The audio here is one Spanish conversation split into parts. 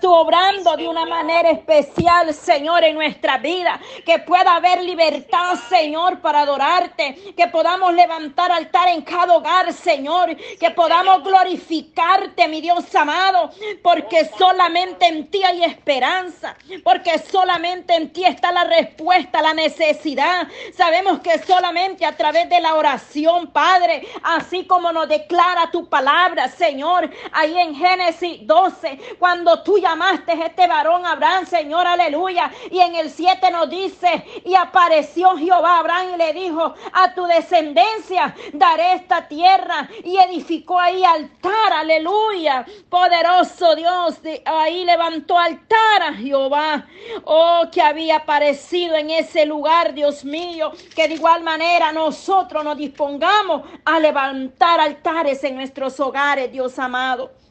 tú obrando de una manera especial, Señor, en nuestra vida. Que pueda haber libertad, Señor, para adorarte. Que podamos levantar altar en cada hogar, Señor. Que podamos glorificarte, mi Dios amado. Porque solamente en ti hay esperanza. Porque solamente en ti está la respuesta a la necesidad. Sabemos que solamente a través de la oración, Padre, así como nos declara tu palabra, Señor, ahí en Génesis 12, cuando tú llamaste a este varón Abraham, Señor, aleluya, y en el 7 nos dice, y apareció Jehová Abraham y le dijo, a tu descendencia daré esta tierra, y edificó ahí altar, aleluya, poderoso Dios, ahí levantó altar a Jehová, oh, que había aparecido en ese lugar, Dios mío, que de igual manera nosotros nos dispongamos a levantar altares en nuestros hogares, Dios amado.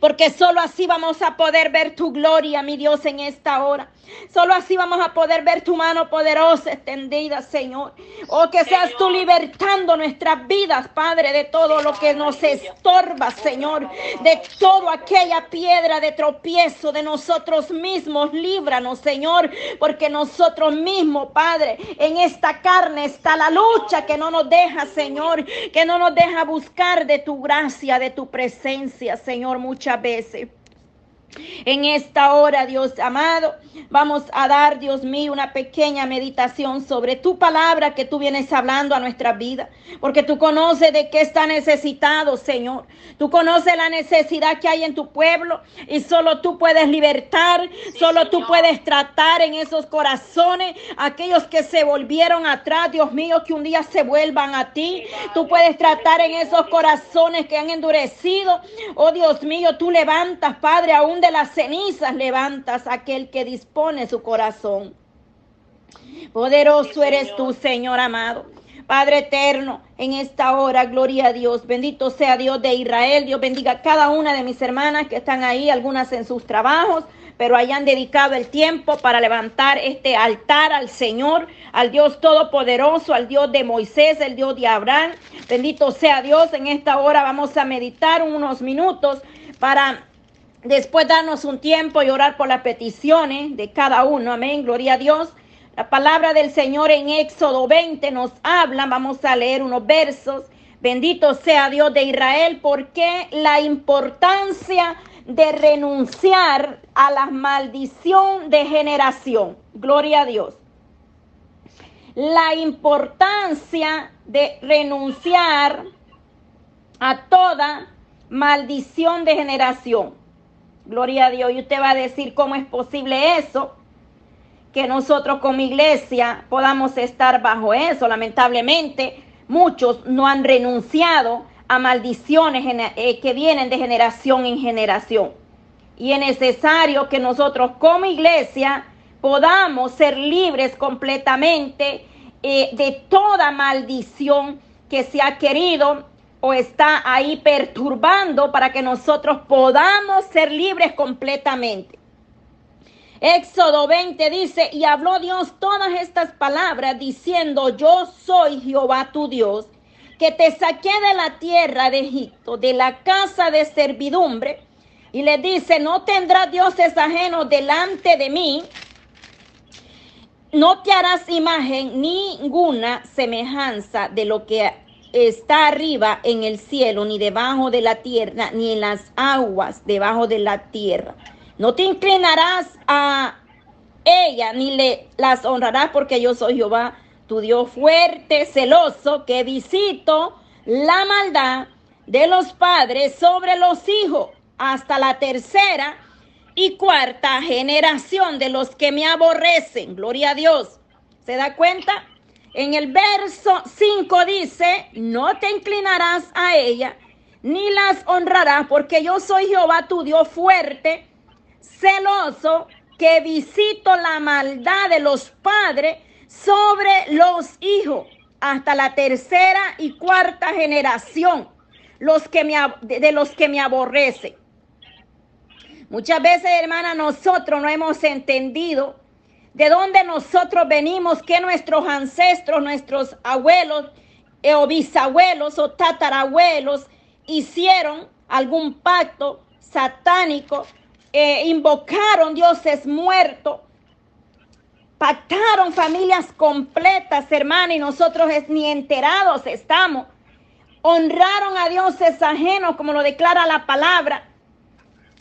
Porque solo así vamos a poder ver tu gloria, mi Dios, en esta hora. Solo así vamos a poder ver tu mano poderosa extendida, Señor. Oh, que seas tú libertando nuestras vidas, Padre, de todo lo que nos estorba, Señor. De toda aquella piedra de tropiezo de nosotros mismos. Líbranos, Señor, porque nosotros mismos, Padre, en esta carne está la lucha que no nos deja, Señor, que no nos deja buscar de tu gracia, de tu presencia, Señor, muchas veces. En esta hora, Dios amado, vamos a dar, Dios mío, una pequeña meditación sobre tu palabra que tú vienes hablando a nuestra vida, porque tú conoces de qué está necesitado, Señor. Tú conoces la necesidad que hay en tu pueblo y solo tú puedes libertar, solo tú puedes tratar en esos corazones aquellos que se volvieron atrás, Dios mío, que un día se vuelvan a ti. Tú puedes tratar en esos corazones que han endurecido. Oh Dios mío, tú levantas, Padre, aún de las cenizas levantas aquel que dispone su corazón. Poderoso eres tú, Señor amado. Padre eterno, en esta hora, gloria a Dios. Bendito sea Dios de Israel. Dios bendiga a cada una de mis hermanas que están ahí, algunas en sus trabajos, pero hayan dedicado el tiempo para levantar este altar al Señor, al Dios Todopoderoso, al Dios de Moisés, el Dios de Abraham. Bendito sea Dios. En esta hora vamos a meditar unos minutos para Después darnos un tiempo y orar por las peticiones de cada uno. Amén. Gloria a Dios. La palabra del Señor en Éxodo 20 nos habla. Vamos a leer unos versos. Bendito sea Dios de Israel, porque la importancia de renunciar a la maldición de generación. Gloria a Dios. La importancia de renunciar a toda maldición de generación. Gloria a Dios. Y usted va a decir cómo es posible eso, que nosotros como iglesia podamos estar bajo eso. Lamentablemente, muchos no han renunciado a maldiciones eh, que vienen de generación en generación. Y es necesario que nosotros como iglesia podamos ser libres completamente eh, de toda maldición que se ha querido está ahí perturbando para que nosotros podamos ser libres completamente. Éxodo 20 dice, y habló Dios todas estas palabras diciendo, yo soy Jehová tu Dios, que te saqué de la tierra de Egipto, de la casa de servidumbre. Y le dice, no tendrás dioses ajenos delante de mí, no te harás imagen ninguna semejanza de lo que está arriba en el cielo, ni debajo de la tierra, ni en las aguas debajo de la tierra. No te inclinarás a ella, ni le las honrarás, porque yo soy Jehová, tu Dios fuerte, celoso, que visito la maldad de los padres sobre los hijos hasta la tercera y cuarta generación de los que me aborrecen. Gloria a Dios. ¿Se da cuenta? En el verso 5 dice, no te inclinarás a ella, ni las honrarás, porque yo soy Jehová tu Dios fuerte, celoso, que visito la maldad de los padres sobre los hijos, hasta la tercera y cuarta generación, los que me, de los que me aborrecen. Muchas veces, hermana, nosotros no hemos entendido de dónde nosotros venimos, que nuestros ancestros, nuestros abuelos eh, o bisabuelos o tatarabuelos hicieron algún pacto satánico eh, invocaron dioses muertos, pactaron familias completas, hermana, y nosotros ni enterados estamos. Honraron a dioses ajenos, como lo declara la palabra.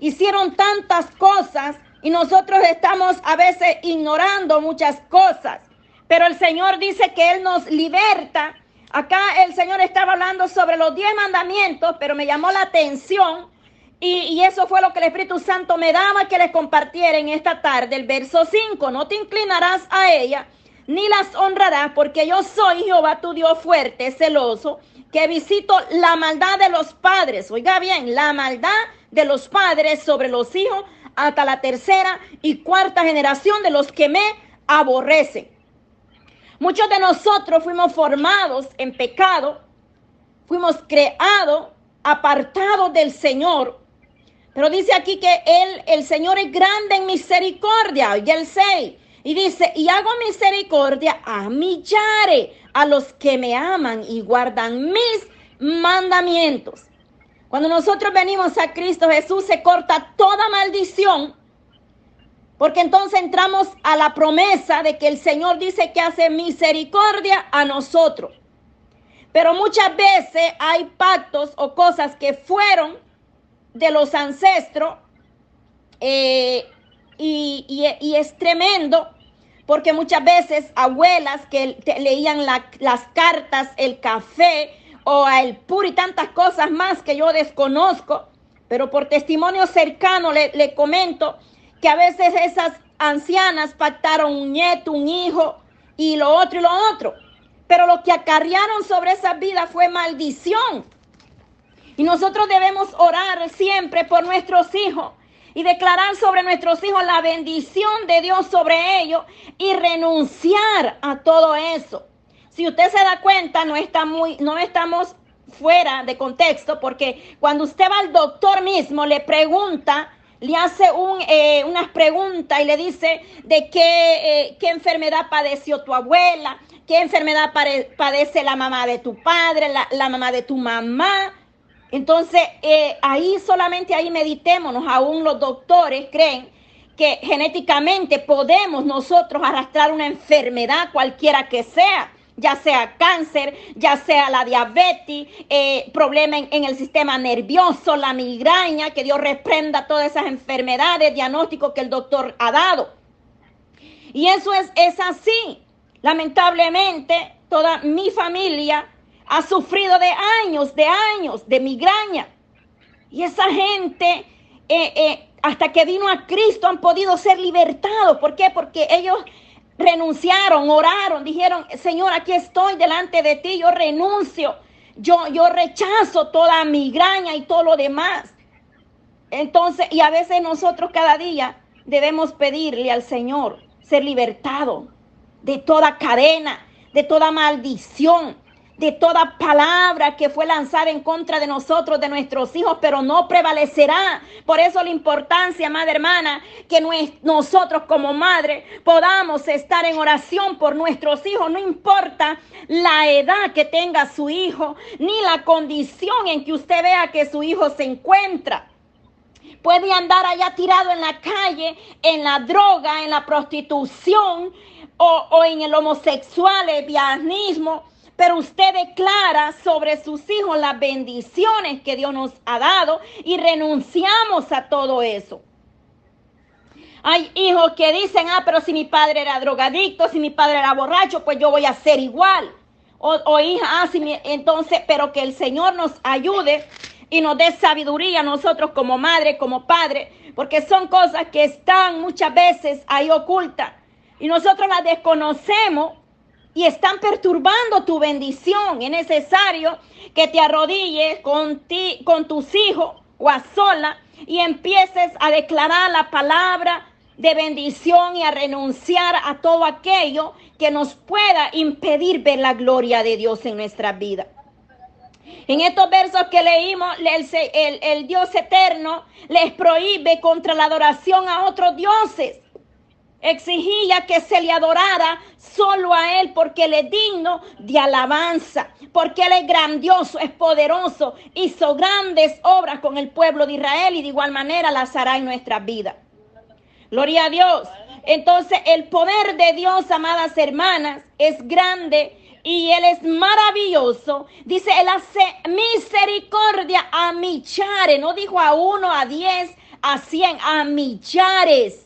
Hicieron tantas cosas y nosotros estamos a veces ignorando muchas cosas. Pero el Señor dice que Él nos liberta. Acá el Señor estaba hablando sobre los diez mandamientos, pero me llamó la atención y, eso fue lo que el Espíritu Santo me daba que les compartiera en esta tarde. El verso 5, no te inclinarás a ella, ni las honrarás, porque yo soy Jehová tu Dios fuerte, celoso, que visito la maldad de los padres. Oiga bien, la maldad de los padres sobre los hijos hasta la tercera y cuarta generación de los que me aborrecen. Muchos de nosotros fuimos formados en pecado, fuimos creados apartados del Señor pero dice aquí que él, el Señor es grande en misericordia. Y el 6. Y dice, y hago misericordia a millares, a los que me aman y guardan mis mandamientos. Cuando nosotros venimos a Cristo Jesús se corta toda maldición, porque entonces entramos a la promesa de que el Señor dice que hace misericordia a nosotros. Pero muchas veces hay pactos o cosas que fueron de los ancestros eh, y, es tremendo porque muchas veces abuelas que leían las cartas, el café o el puro y tantas cosas más que yo desconozco, pero por testimonio cercano le, le comento que a veces esas ancianas pactaron un nieto, un hijo y lo otro y lo otro. Pero lo que acarrearon sobre esa vida fue maldición. Y nosotros debemos orar siempre por nuestros hijos y declarar sobre nuestros hijos la bendición de Dios sobre ellos y renunciar a todo eso. Si usted se da cuenta, no, está muy, no estamos fuera de contexto porque cuando usted va al doctor mismo, le pregunta, le hace un, eh, unas preguntas y le dice de qué, eh, qué enfermedad padeció tu abuela, qué enfermedad padece la mamá de tu padre, la, la mamá de tu mamá. Entonces, eh, ahí solamente ahí meditémonos, aún los doctores creen que genéticamente podemos nosotros arrastrar una enfermedad cualquiera que sea, ya sea cáncer, ya sea la diabetes, eh, problema en, el sistema nervioso, la migraña, que Dios reprenda todas esas enfermedades, diagnósticos que el doctor ha dado. Y eso es, es así. Lamentablemente, toda mi familia ha sufrido de años, de años, de migraña. Y esa gente, eh, eh, hasta que vino a Cristo, han podido ser libertados. ¿Por qué? Porque ellos renunciaron, oraron, dijeron, Señor, aquí estoy delante de ti, yo renuncio, yo, yo rechazo toda migraña y todo lo demás. Entonces, y a veces nosotros cada día debemos pedirle al Señor ser libertado de toda cadena, de toda maldición, de toda palabra que fue lanzada en contra de nosotros, de nuestros hijos, pero no prevalecerá. Por eso la importancia, madre hermana, que nosotros como madre podamos estar en oración por nuestros hijos, no importa la edad que tenga su hijo, ni la condición en que usted vea que su hijo se encuentra. Puede andar allá tirado en la calle, en la droga, en la prostitución o, en el homosexual, el vianismo pero usted declara sobre sus hijos las bendiciones que Dios nos ha dado y renunciamos a todo eso. Hay hijos que dicen, ah, pero si mi padre era drogadicto, si mi padre era borracho, pues yo voy a ser igual. O, hija, ah, si entonces, pero que el Señor nos ayude y nos dé sabiduría a nosotros como madre, como padre, porque son cosas que están muchas veces ahí ocultas y nosotros las desconocemos y están perturbando tu bendición. Es necesario que te arrodilles con, ti, con tus hijos o a sola y empieces a declarar la palabra de bendición y a renunciar a todo aquello que nos pueda impedir ver la gloria de Dios en nuestra vida. En estos versos que leímos, el, el, Dios eterno les prohíbe contra la adoración a otros dioses. Exigía que se le adorara solo a Él porque Él es digno de alabanza, porque Él es grandioso, es poderoso, hizo grandes obras con el pueblo de Israel y de igual manera las hará en nuestras vidas. Gloria a Dios. Entonces el poder de Dios, amadas hermanas, es grande y Él es maravilloso. Dice, Él hace misericordia a millares, no dijo a uno, a diez, a cien, a millares,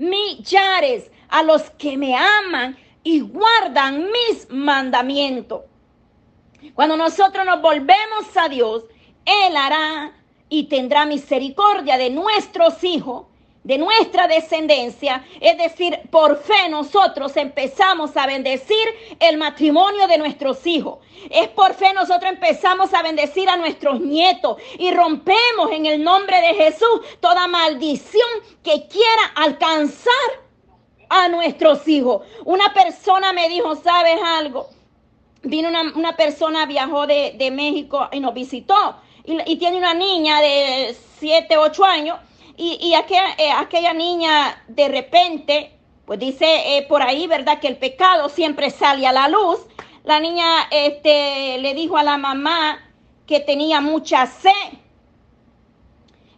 millares, a los que me aman y guardan mis mandamientos. Cuando nosotros nos volvemos a Dios, Él hará y tendrá misericordia de nuestros hijos de nuestra descendencia, es decir, por fe nosotros empezamos a bendecir el matrimonio de nuestros hijos. Es por fe nosotros empezamos a bendecir a nuestros nietos y rompemos en el nombre de Jesús toda maldición que quiera alcanzar a nuestros hijos. Una persona me dijo, ¿sabes algo? Vino una, persona, viajó de, México y nos visitó y, y tiene una niña de 7, 8 años y, aquella, eh, aquella, niña de repente, pues dice eh, por ahí, ¿verdad? Que el pecado siempre sale a la luz. La niña este, le dijo a la mamá que tenía mucha sed.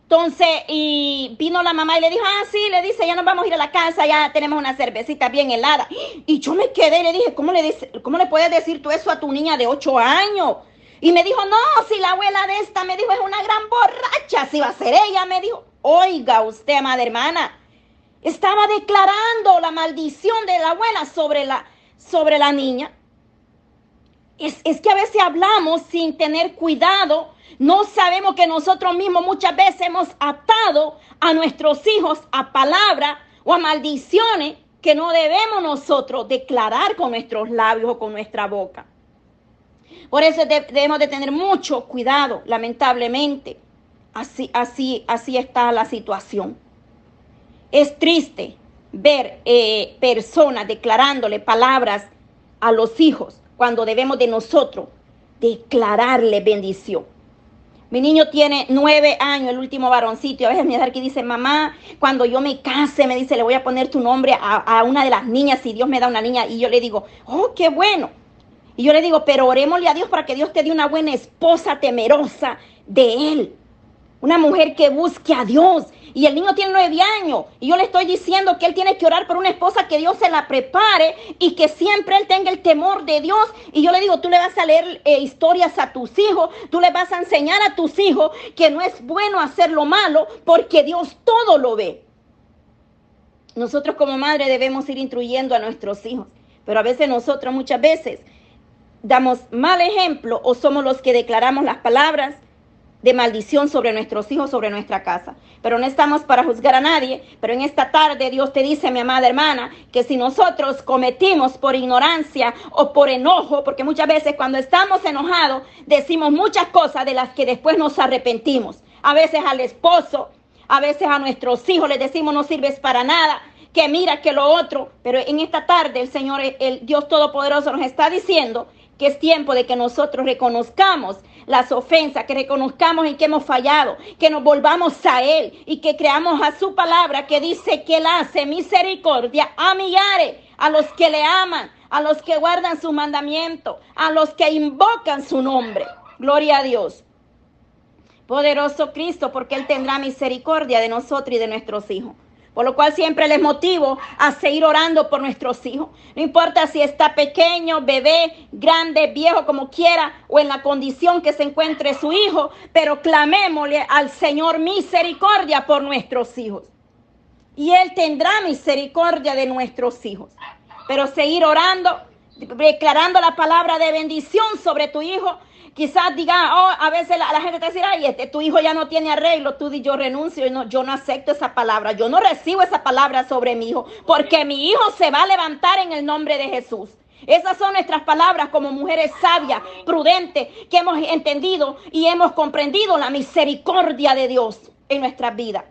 Entonces, y vino la mamá y le dijo, ah, sí, le dice, ya nos vamos a ir a la casa, ya tenemos una cervecita bien helada. Y yo me quedé y le dije, ¿cómo le, cómo le puedes decir tú eso a tu niña de ocho años? Y me dijo, no, si la abuela de esta me dijo, es una gran borracha, si va a ser ella, me dijo. Oiga usted, madre hermana, estaba declarando la maldición de la abuela sobre la, sobre la niña. Es, es, que a veces hablamos sin tener cuidado. No sabemos que nosotros mismos muchas veces hemos atado a nuestros hijos a palabras o a maldiciones que no debemos nosotros declarar con nuestros labios o con nuestra boca. Por eso debemos de tener mucho cuidado, lamentablemente. Así, así, así está la situación. Es triste ver eh, personas declarándole palabras a los hijos cuando debemos de nosotros declararle bendición. Mi niño tiene nueve años, el último varoncito. Y a veces me que dice, mamá, cuando yo me case, me dice, le voy a poner tu nombre a, a, una de las niñas, si Dios me da una niña. Y yo le digo, oh, qué bueno. Y yo le digo, pero orémosle a Dios para que Dios te dé una buena esposa temerosa de Él. Una mujer que busque a Dios. Y el niño tiene nueve años. Y yo le estoy diciendo que él tiene que orar por una esposa que Dios se la prepare y que siempre él tenga el temor de Dios. Y yo le digo, tú le vas a leer eh, historias a tus hijos. Tú le vas a enseñar a tus hijos que no es bueno hacer lo malo porque Dios todo lo ve. Nosotros como madre debemos ir instruyendo a nuestros hijos. Pero a veces nosotros muchas veces damos mal ejemplo o somos los que declaramos las palabras de maldición sobre nuestros hijos, sobre nuestra casa. Pero no estamos para juzgar a nadie, pero en esta tarde Dios te dice, mi amada hermana, que si nosotros cometimos por ignorancia o por enojo, porque muchas veces cuando estamos enojados decimos muchas cosas de las que después nos arrepentimos. A veces al esposo, a veces a nuestros hijos les decimos no sirves para nada, que mira que lo otro, pero en esta tarde el Señor, el Dios Todopoderoso nos está diciendo que es tiempo de que nosotros reconozcamos las ofensas, que reconozcamos en que hemos fallado, que nos volvamos a Él y que creamos a su palabra que dice que Él hace misericordia a millares, a los que le aman, a los que guardan su mandamiento, a los que invocan su nombre. Gloria a Dios. Poderoso Cristo, porque Él tendrá misericordia de nosotros y de nuestros hijos. Por lo cual siempre les motivo a seguir orando por nuestros hijos. No importa si está pequeño, bebé, grande, viejo, como quiera, o en la condición que se encuentre su hijo, pero clamémosle al Señor misericordia por nuestros hijos. Y Él tendrá misericordia de nuestros hijos. Pero seguir orando, declarando la palabra de bendición sobre tu hijo, Quizás diga, oh, a veces la, gente te dice, ay, este, tu hijo ya no tiene arreglo, tú di, yo renuncio, no, yo no acepto esa palabra, yo no recibo esa palabra sobre mi hijo, porque mi hijo se va a levantar en el nombre de Jesús. Esas son nuestras palabras como mujeres sabias, prudentes, que hemos entendido y hemos comprendido la misericordia de Dios en nuestras vidas.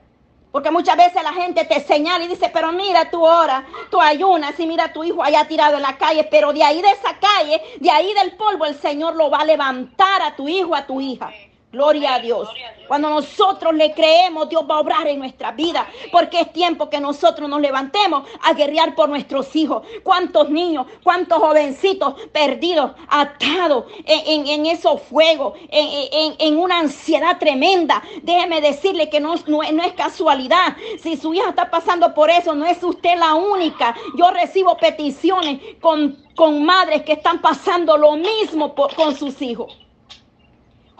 Porque muchas veces la gente te señala y dice, pero mira tú ora, tú ayunas y mira tu hijo allá tirado en la calle, pero de ahí de esa calle, de ahí del polvo, el Señor lo va a levantar a tu hijo, a tu hija. Gloria a Dios. Cuando nosotros le creemos, Dios va a obrar en nuestra vida. Porque es tiempo que nosotros nos levantemos a guerrear por nuestros hijos. ¿Cuántos niños, cuántos jovencitos perdidos, atados en, esos fuegos, en, una ansiedad tremenda? Déjeme decirle que no, no, es casualidad. Si su hija está pasando por eso, no es usted la única. Yo recibo peticiones con, con madres que están pasando lo mismo con sus hijos.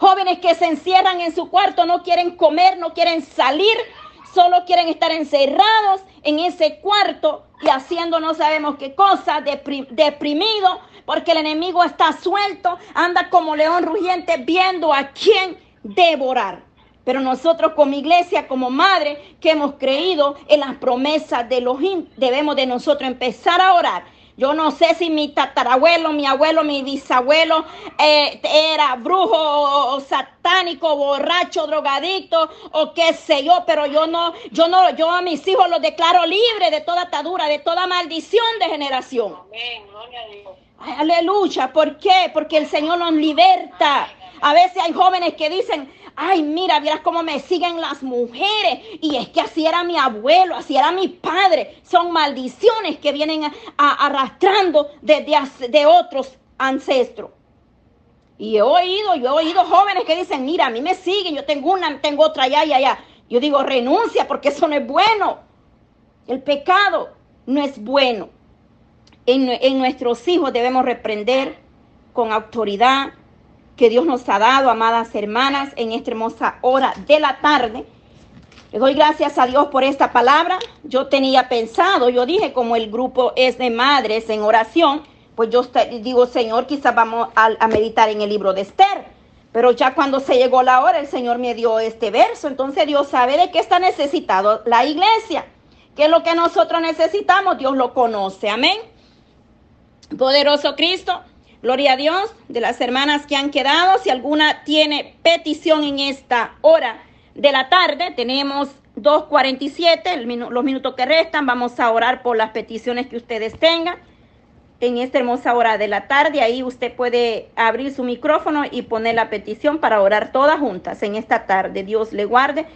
Jóvenes que se encierran en su cuarto, no quieren comer, no quieren salir, solo quieren estar encerrados en ese cuarto y haciendo no sabemos qué cosa, deprimido, porque el enemigo está suelto, anda como león rugiente viendo a quién devorar. Pero nosotros como iglesia, como madre, que hemos creído en las promesas de los debemos de nosotros empezar a orar yo no sé si mi tatarabuelo, mi abuelo, mi bisabuelo eh, era brujo o, satánico, borracho, drogadicto o qué sé yo, pero yo no, yo no, yo a mis hijos los declaro libres de toda atadura, de toda maldición de generación. Amén, gloria a Dios. Aleluya, ¿por qué? Porque el Señor nos liberta. A veces hay jóvenes que dicen, ay, mira, vieras cómo me siguen las mujeres. Y es que así era mi abuelo, así era mi padre. Son maldiciones que vienen arrastrando desde de otros ancestros. Y he oído, yo he oído jóvenes que dicen, mira, a mí me siguen, yo tengo una, tengo otra allá y allá. Yo digo, renuncia porque eso no es bueno. El pecado no es bueno. En, en nuestros hijos debemos reprender con autoridad, que Dios nos ha dado, amadas hermanas, en esta hermosa hora de la tarde. Le doy gracias a Dios por esta palabra. Yo tenía pensado, yo dije, como el grupo es de madres en oración, pues yo digo, Señor, quizás vamos a, meditar en el libro de Esther. Pero ya cuando se llegó la hora, el Señor me dio este verso. Entonces Dios sabe de qué está necesitado la iglesia. ¿Qué es lo que nosotros necesitamos? Dios lo conoce. Amén. Poderoso Cristo. Gloria a Dios de las hermanas que han quedado. Si alguna tiene petición en esta hora de la tarde, tenemos 2.47, los minutos que restan. Vamos a orar por las peticiones que ustedes tengan en esta hermosa hora de la tarde. Ahí usted puede abrir su micrófono y poner la petición para orar todas juntas en esta tarde. Dios le guarde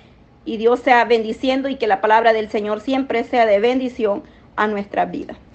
y Dios sea bendiciendo y que la palabra del Señor siempre sea de bendición a nuestra vida.